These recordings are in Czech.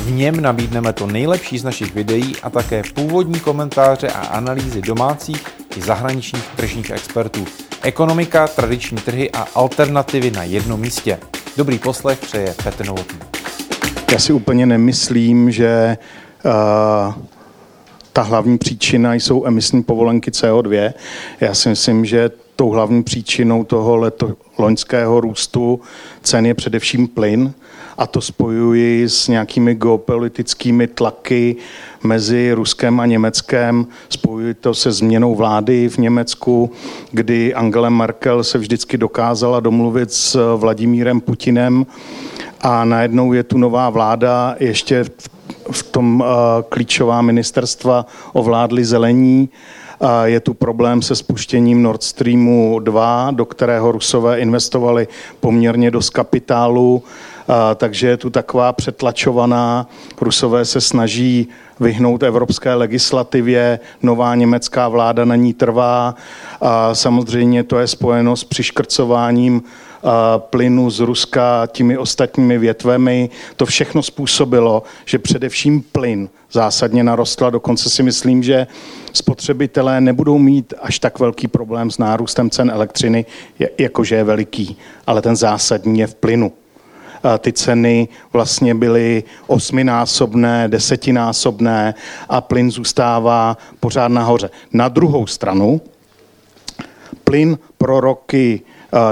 V něm nabídneme to nejlepší z našich videí a také původní komentáře a analýzy domácích i zahraničních tržních expertů. Ekonomika, tradiční trhy a alternativy na jednom místě. Dobrý poslech přeje Petr Novotný. Já si úplně nemyslím, že uh, ta hlavní příčina jsou emisní povolenky CO2. Já si myslím, že tou hlavní příčinou toho leto, loňského růstu cen je především plyn a to spojuji s nějakými geopolitickými tlaky mezi Ruskem a Německem. Spojuji to se změnou vlády v Německu, kdy Angela Merkel se vždycky dokázala domluvit s Vladimírem Putinem a najednou je tu nová vláda, ještě v tom uh, klíčová ministerstva ovládli zelení. Je tu problém se spuštěním Nord Streamu 2, do kterého Rusové investovali poměrně dost kapitálu takže je tu taková přetlačovaná. Rusové se snaží vyhnout evropské legislativě, nová německá vláda na ní trvá. A samozřejmě to je spojeno s přiškrcováním plynu z Ruska těmi ostatními větvemi. To všechno způsobilo, že především plyn zásadně narostla. Dokonce si myslím, že spotřebitelé nebudou mít až tak velký problém s nárůstem cen elektřiny, jakože je veliký, ale ten zásadní je v plynu ty ceny vlastně byly osminásobné, desetinásobné a plyn zůstává pořád nahoře. Na druhou stranu, plyn pro roky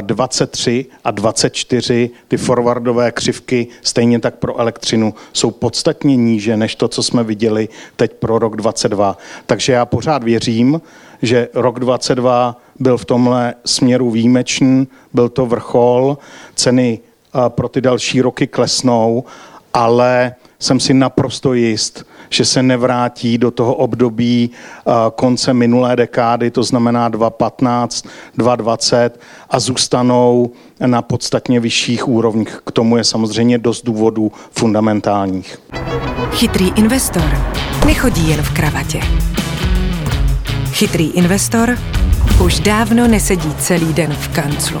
23 a 24, ty forwardové křivky, stejně tak pro elektřinu, jsou podstatně níže než to, co jsme viděli teď pro rok 22. Takže já pořád věřím, že rok 22 byl v tomhle směru výjimečný, byl to vrchol, ceny pro ty další roky klesnou, ale jsem si naprosto jist, že se nevrátí do toho období konce minulé dekády, to znamená 2015, 2020 a zůstanou na podstatně vyšších úrovních. K tomu je samozřejmě dost důvodů fundamentálních. Chytrý investor nechodí jen v kravatě. Chytrý investor už dávno nesedí celý den v kanclu